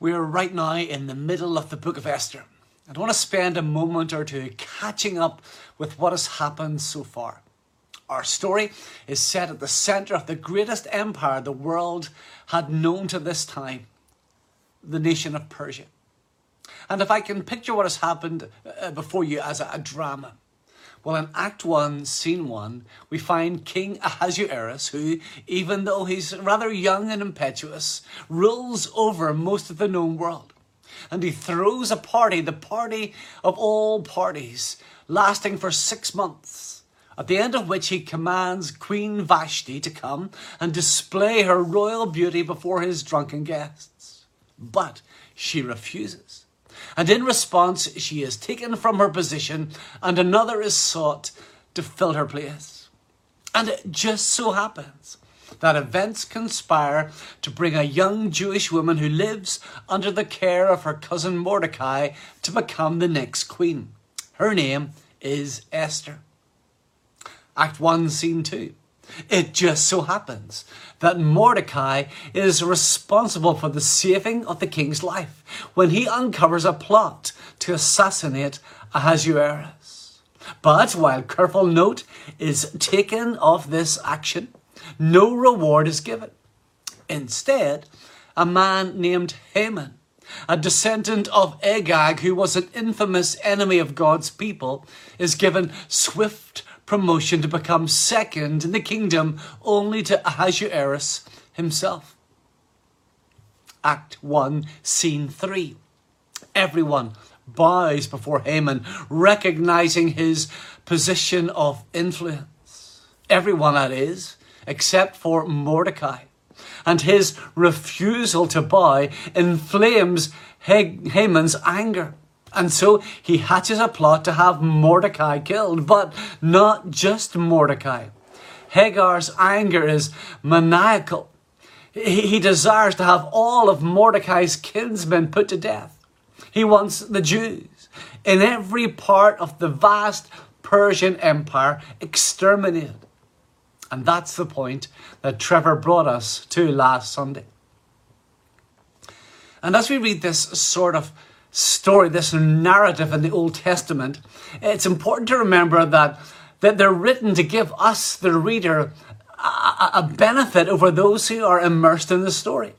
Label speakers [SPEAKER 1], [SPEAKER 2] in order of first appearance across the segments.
[SPEAKER 1] We're right now in the middle of the book of Esther. I want to spend a moment or two catching up with what has happened so far. Our story is set at the center of the greatest empire the world had known to this time the nation of Persia. And if I can picture what has happened uh, before you as a, a drama, well, in Act 1, Scene 1, we find King Ahasuerus, who, even though he's rather young and impetuous, rules over most of the known world. And he throws a party, the party of all parties, lasting for six months, at the end of which he commands Queen Vashti to come and display her royal beauty before his drunken guests. But she refuses and in response, she is taken from her position and another is sought to fill her place. And it just so happens that events conspire to bring a young Jewish woman who lives under the care of her cousin Mordecai to become the next queen. Her name is Esther. Act 1, Scene 2. It just so happens that Mordecai is responsible for the saving of the king's life when he uncovers a plot to assassinate Ahasuerus. But while careful note is taken of this action, no reward is given. Instead, a man named Haman, a descendant of Agag, who was an infamous enemy of God's people, is given swift promotion to become second in the kingdom only to Ahasuerus himself. Act 1, Scene 3. Everyone bows before Haman, recognizing his position of influence. Everyone, that is, except for Mordecai. And his refusal to bow inflames Haman's anger. And so he hatches a plot to have Mordecai killed, but not just Mordecai. Haman's anger is maniacal. He desires to have all of Mordecai's kinsmen put to death. He wants the Jews in every part of the vast Persian Empire exterminated. And that's the point that Trevor brought us to last Sunday. And as we read this sort of story, this narrative in the Old Testament, it's important to remember that, that they're written to give us, the reader, a, a benefit over those who are immersed in the story.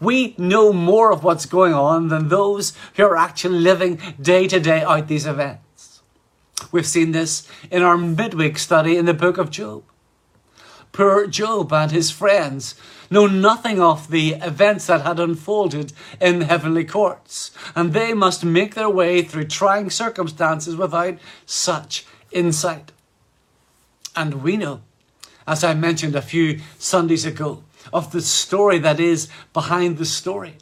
[SPEAKER 1] We know more of what's going on than those who are actually living day to day out these events. We've seen this in our midweek study in the book of Job. Poor Job and his friends know nothing of the events that had unfolded in the heavenly courts, and they must make their way through trying circumstances without such insight. And we know, as I mentioned a few Sundays ago, of the story that is behind the story.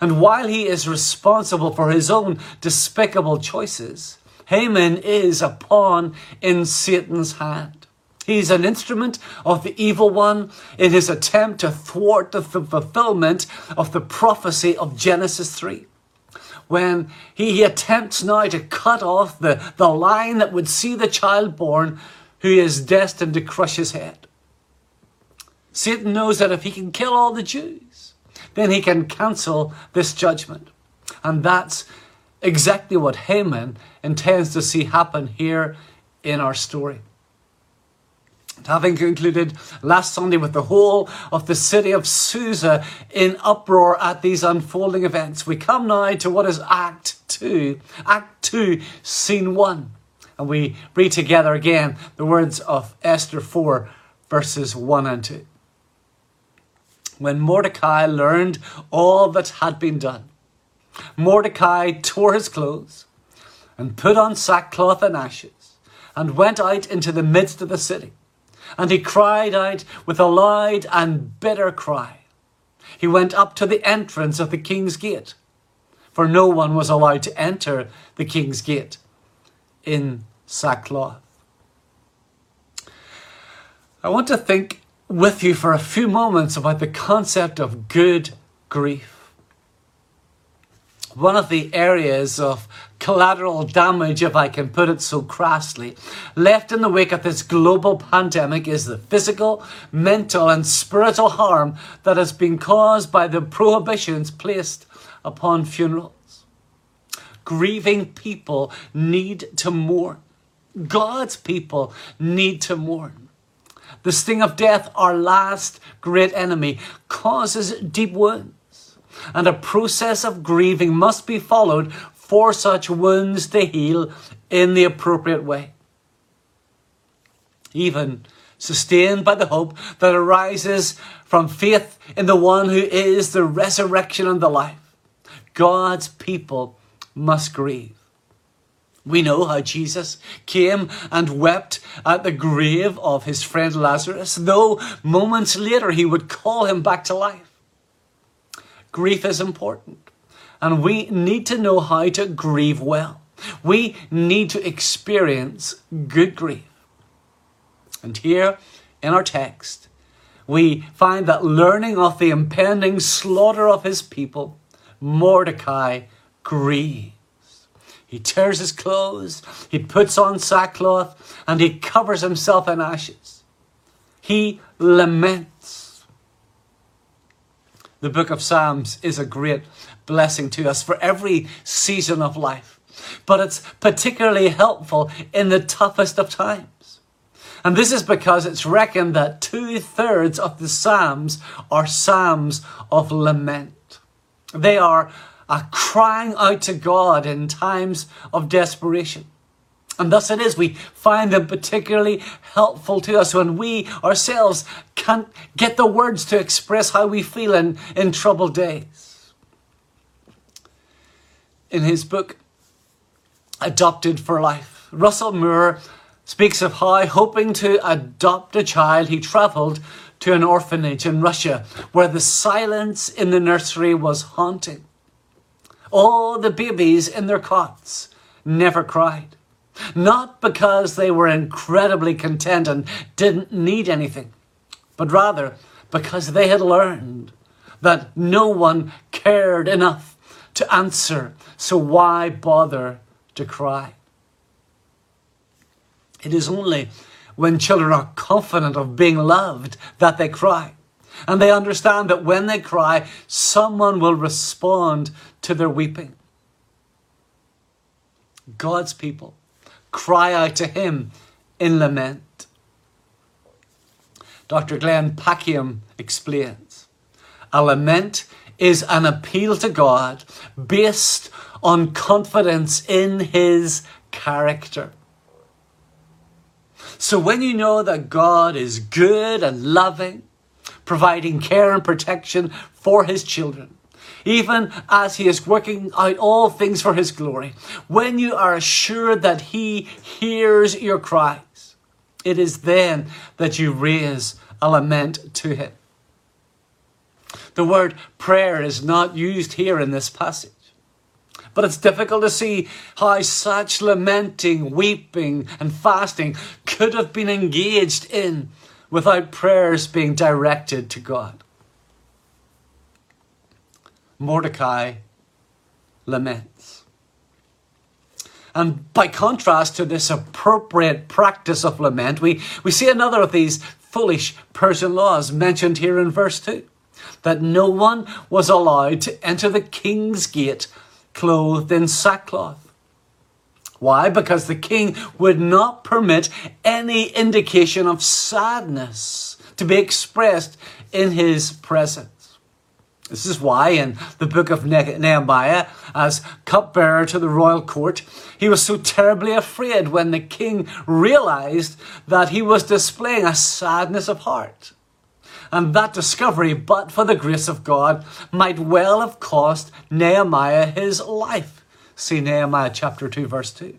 [SPEAKER 1] And while he is responsible for his own despicable choices, Haman is a pawn in Satan's hand. He's an instrument of the evil one in his attempt to thwart the fulfillment of the prophecy of Genesis 3. When he attempts now to cut off the, the line that would see the child born who is destined to crush his head. Satan knows that if he can kill all the Jews, then he can cancel this judgment. And that's exactly what Haman intends to see happen here in our story. Having concluded last Sunday with the whole of the city of Susa in uproar at these unfolding events, we come now to what is Act 2. Act 2, Scene 1. And we read together again the words of Esther 4, verses 1 and 2. When Mordecai learned all that had been done, Mordecai tore his clothes and put on sackcloth and ashes and went out into the midst of the city and he cried out with a loud and bitter cry. He went up to the entrance of the king's gate, for no one was allowed to enter the king's gate in sackcloth. I want to think with you for a few moments about the concept of good grief. One of the areas of collateral damage, if I can put it so crassly, left in the wake of this global pandemic is the physical, mental, and spiritual harm that has been caused by the prohibitions placed upon funerals. Grieving people need to mourn. God's people need to mourn. The sting of death, our last great enemy, causes deep wounds, and a process of grieving must be followed for such wounds to heal in the appropriate way. Even sustained by the hope that arises from faith in the one who is the resurrection and the life, God's people must grieve. We know how Jesus came and wept at the grave of his friend Lazarus, though moments later he would call him back to life. Grief is important, and we need to know how to grieve well. We need to experience good grief. And here in our text, we find that learning of the impending slaughter of his people, Mordecai grieves. He tears his clothes, he puts on sackcloth, and he covers himself in ashes. He laments. The book of Psalms is a great blessing to us for every season of life, but it's particularly helpful in the toughest of times. And this is because it's reckoned that two thirds of the Psalms are Psalms of lament. They are a crying out to God in times of desperation. And thus it is we find them particularly helpful to us when we ourselves can't get the words to express how we feel in, in troubled days. In his book, Adopted for Life, Russell Moore speaks of how, hoping to adopt a child, he travelled to an orphanage in Russia where the silence in the nursery was haunting. All the babies in their cots never cried. Not because they were incredibly content and didn't need anything, but rather because they had learned that no one cared enough to answer, so why bother to cry? It is only when children are confident of being loved that they cry. And they understand that when they cry, someone will respond to their weeping. God's people cry out to Him in lament. Dr. Glenn Packiam explains a lament is an appeal to God based on confidence in His character. So when you know that God is good and loving, providing care and protection for his children. Even as he is working out all things for his glory, when you are assured that he hears your cries, it is then that you raise a lament to him. The word prayer is not used here in this passage. But it's difficult to see how such lamenting, weeping, and fasting could have been engaged in without prayers being directed to God. Mordecai laments. And by contrast to this appropriate practice of lament, we, we see another of these foolish Persian laws mentioned here in verse 2 that no one was allowed to enter the king's gate clothed in sackcloth. Why? Because the king would not permit any indication of sadness to be expressed in his presence. This is why in the book of Nehemiah, as cupbearer to the royal court, he was so terribly afraid when the king realized that he was displaying a sadness of heart. And that discovery, but for the grace of God, might well have cost Nehemiah his life. See Nehemiah chapter 2, verse 2.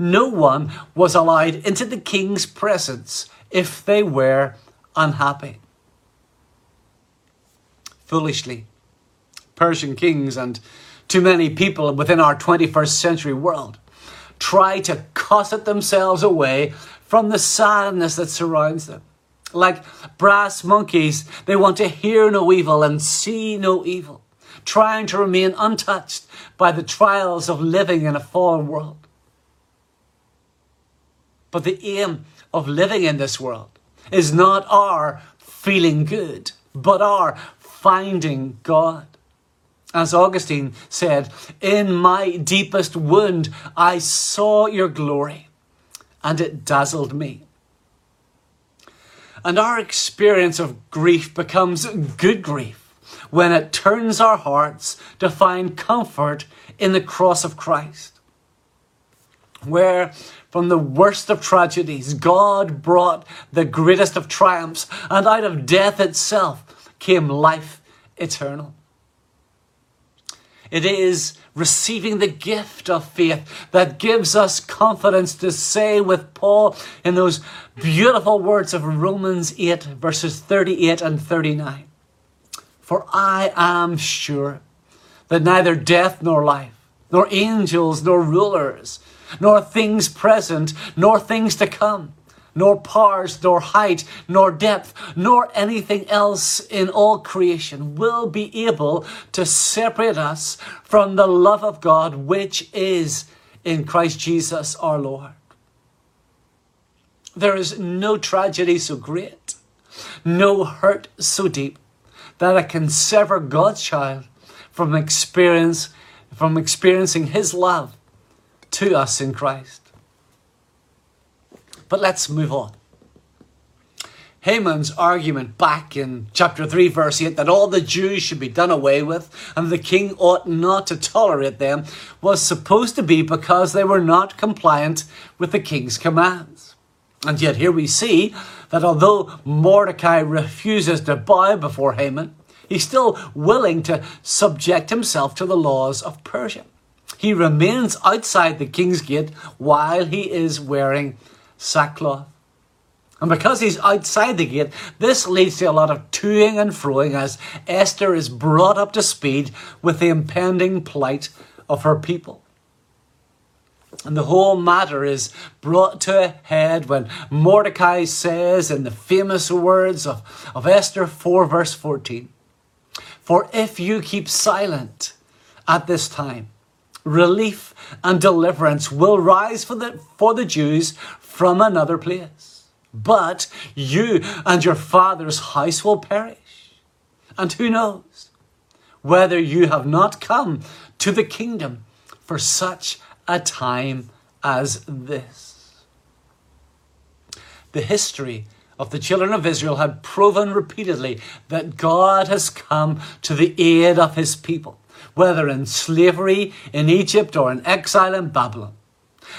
[SPEAKER 1] No one was allowed into the king's presence if they were unhappy. Foolishly, Persian kings and too many people within our 21st century world try to cosset themselves away from the sadness that surrounds them. Like brass monkeys, they want to hear no evil and see no evil. trying to remain untouched by the trials of living in a fallen world. But the aim of living in this world is not our feeling good, but our finding God. As Augustine said, In my deepest wound I saw your glory, and it dazzled me. And our experience of grief becomes good grief when it turns our hearts to find comfort in the cross of Christ. Where from the worst of tragedies, God brought the greatest of triumphs, and out of death itself came life eternal. It is receiving the gift of faith that gives us confidence to say with Paul in those beautiful words of Romans 8, verses 38 and 39 For I am sure that neither death nor life, nor angels nor rulers, nor things present, nor things to come nor powers, nor height, nor depth, nor anything else in all creation will be able to separate us from the love of God which is in Christ Jesus our Lord. There is no tragedy so great, no hurt so deep that it can sever God's child from experience from experiencing his love to us in Christ. But let's move on. Haman's argument back in chapter 3, verse 8, that all the Jews should be done away with and the king ought not to tolerate them, was supposed to be because they were not compliant with the king's commands. And yet, here we see that although Mordecai refuses to bow before Haman, he's still willing to subject himself to the laws of Persia. He remains outside the king's gate while he is wearing sackcloth. And because he's outside the gate, this leads to a lot of toing and froing as Esther is brought up to speed with the impending plight of her people. And the whole matter is brought to a head when Mordecai says in the famous words of, of Esther 4, verse 14 For if you keep silent at this time, relief and deliverance will rise for the, for the Jews from another place. But you and your father's house will perish. And who knows whether you have not come to the kingdom for such a time as this. The history of the children of Israel had proven repeatedly that God has come to the aid of his people, whether in slavery in Egypt or in exile in Babylon.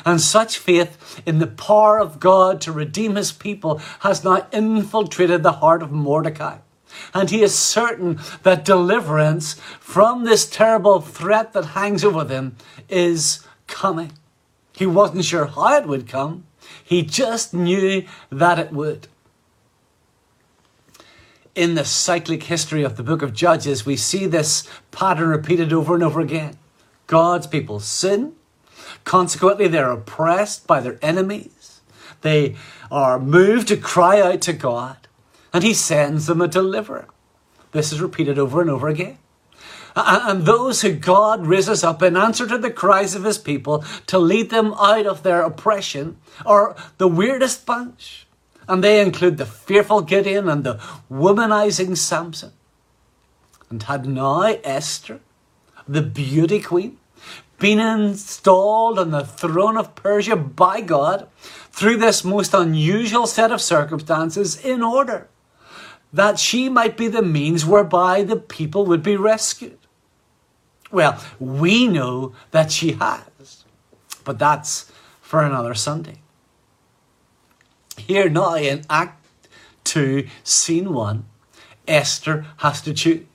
[SPEAKER 1] And such faith in the power of God to redeem his people has now infiltrated the heart of Mordecai. And he is certain that deliverance from this terrible threat that hangs over them is coming. He wasn't sure how it would come, he just knew that it would. In the cyclic history of the book of Judges, we see this pattern repeated over and over again. God's people sin, Consequently, they're oppressed by their enemies. They are moved to cry out to God, and He sends them a deliverer. This is repeated over and over again. And those who God raises up in answer to the cries of His people to lead them out of their oppression are the weirdest bunch. And they include the fearful Gideon and the womanizing Samson. And had now Esther, the beauty queen, been installed on the throne of Persia by God through this most unusual set of circumstances in order that she might be the means whereby the people would be rescued. Well, we know that she has, but that's for another Sunday. Here now in Act 2, Scene 1, Esther has to choose.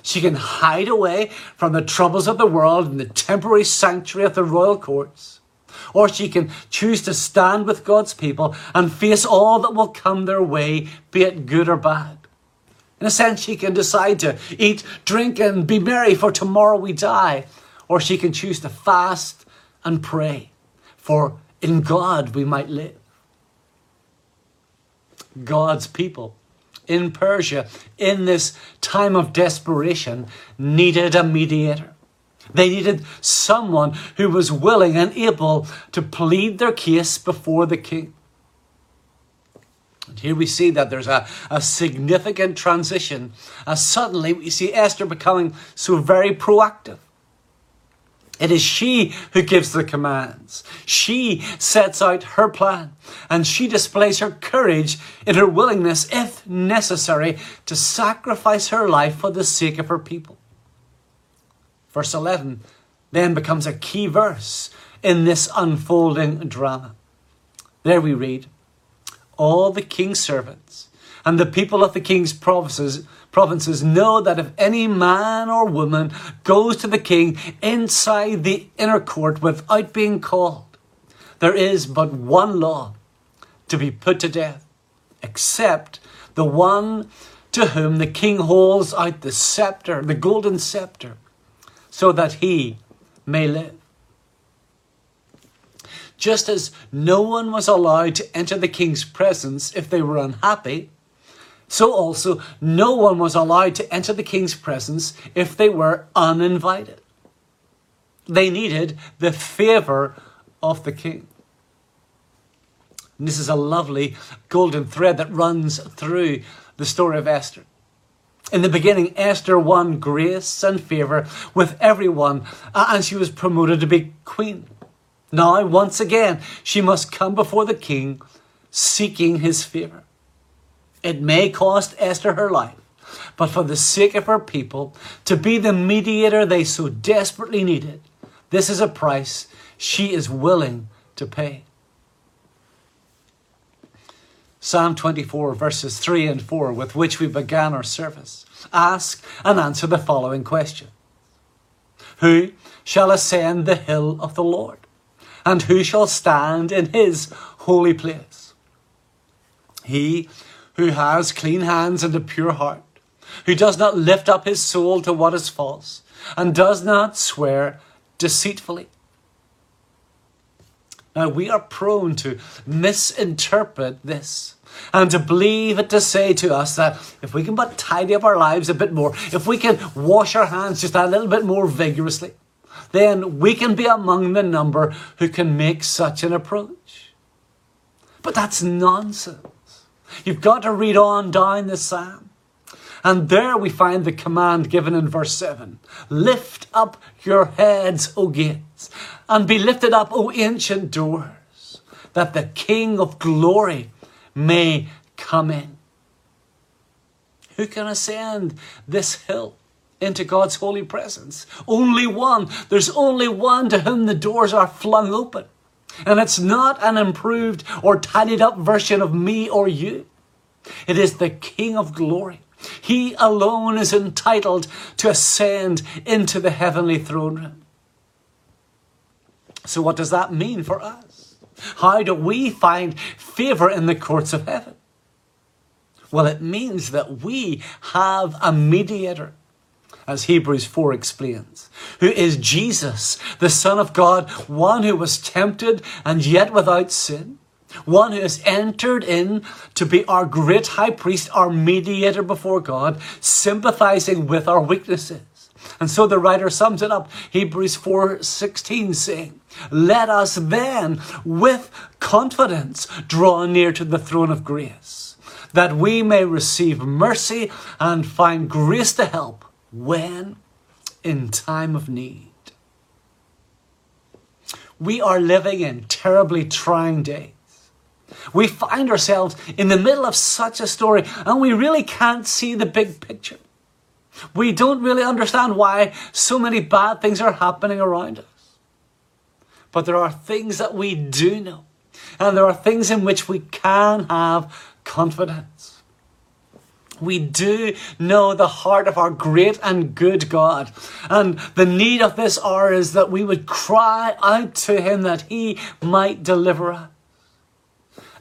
[SPEAKER 1] She can hide away from the troubles of the world in the temporary sanctuary of the royal courts. Or she can choose to stand with God's people and face all that will come their way, be it good or bad. In a sense, she can decide to eat, drink, and be merry, for tomorrow we die. Or she can choose to fast and pray, for in God we might live. God's people in Persia in this time of desperation needed a mediator. They needed someone who was willing and able to plead their case before the king. And here we see that there's a, a significant transition as suddenly we see Esther becoming so very proactive. It is she who gives the commands. She sets out her plan and she displays her courage in her willingness, if necessary, to sacrifice her life for the sake of her people. Verse 11 then becomes a key verse in this unfolding drama. There we read, All the king's servants and the people of the king's provinces, provinces know that if any man or woman goes to the king inside the inner court without being called, there is but one law to be put to death, except the one to whom the king holds out the scepter, the golden scepter so that he may live. Just as no one was allowed to enter the king's presence if they were unhappy, so also no one was allowed to enter the king's presence if they were uninvited. They needed the favour of the king. And this is a lovely golden thread that runs through the story of Esther. In the beginning, Esther won grace and favour with everyone, uh, and she was promoted to be queen. Now, once again, she must come before the king seeking his favour. It may cost Esther her life, but for the sake of her people, to be the mediator they so desperately needed, this is a price she is willing to pay. Psalm 24, verses 3 and 4, with which we began our service, ask and answer the following question Who shall ascend the hill of the Lord? And who shall stand in his holy place? He who has clean hands and a pure heart, who does not lift up his soul to what is false, and does not swear deceitfully. Now, we are prone to misinterpret this and to believe it to say to us that if we can but tidy up our lives a bit more, if we can wash our hands just a little bit more vigorously, then we can be among the number who can make such an approach. But that's nonsense. You've got to read on down the psalm. And there we find the command given in verse 7 Lift up your heads, O gates, and be lifted up, O ancient doors, that the King of glory may come in. Who can ascend this hill into God's holy presence? Only one. There's only one to whom the doors are flung open. And it's not an improved or tidied up version of me or you. It is the King of glory. He alone is entitled to ascend into the heavenly throne room. So, what does that mean for us? How do we find favour in the courts of heaven? Well, it means that we have a mediator, as Hebrews 4 explains, who is Jesus, the Son of God, one who was tempted and yet without sin one who has entered in to be our great high priest, our mediator before God, sympathizing with our weaknesses. And so the writer sums it up, Hebrews 4:16 saying, "Let us then with confidence draw near to the throne of grace, that we may receive mercy and find grace to help when in time of need." We are living in terribly trying days. We find ourselves in the middle of such a story and we really can't see the big picture. We don't really understand why so many bad things are happening around us. But there are things that we do know, and there are things in which we can have confidence. We do know the heart of our great and good God. And the need of this hour is that we would cry out to Him that He might deliver us.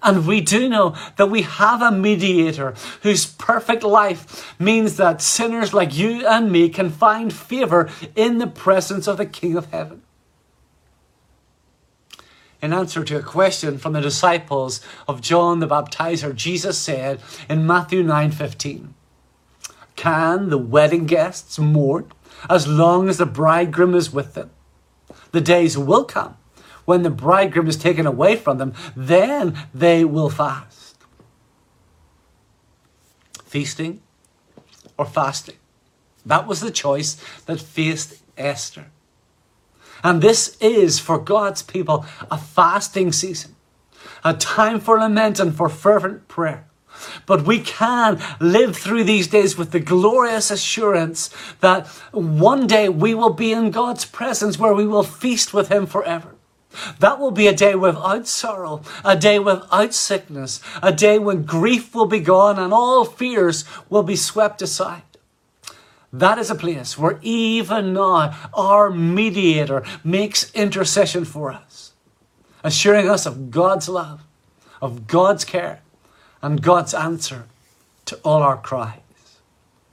[SPEAKER 1] And we do know that we have a mediator whose perfect life means that sinners like you and me can find favor in the presence of the King of Heaven. In answer to a question from the disciples of John the Baptizer, Jesus said in Matthew 9:15, "Can the wedding guests mourn as long as the bridegroom is with them? The days will come when the bridegroom is taken away from them, then they will fast." Feasting or fasting? That was the choice that faced Esther. And this is for God's people a fasting season, a time for lament and for fervent prayer. But we can live through these days with the glorious assurance that one day we will be in God's presence where we will feast with Him forever. That will be a day without sorrow, a day without sickness, a day when grief will be gone and all fears will be swept aside. That is a place where even now our mediator makes intercession for us, assuring us of God's love, of God's care, and God's answer to all our cry.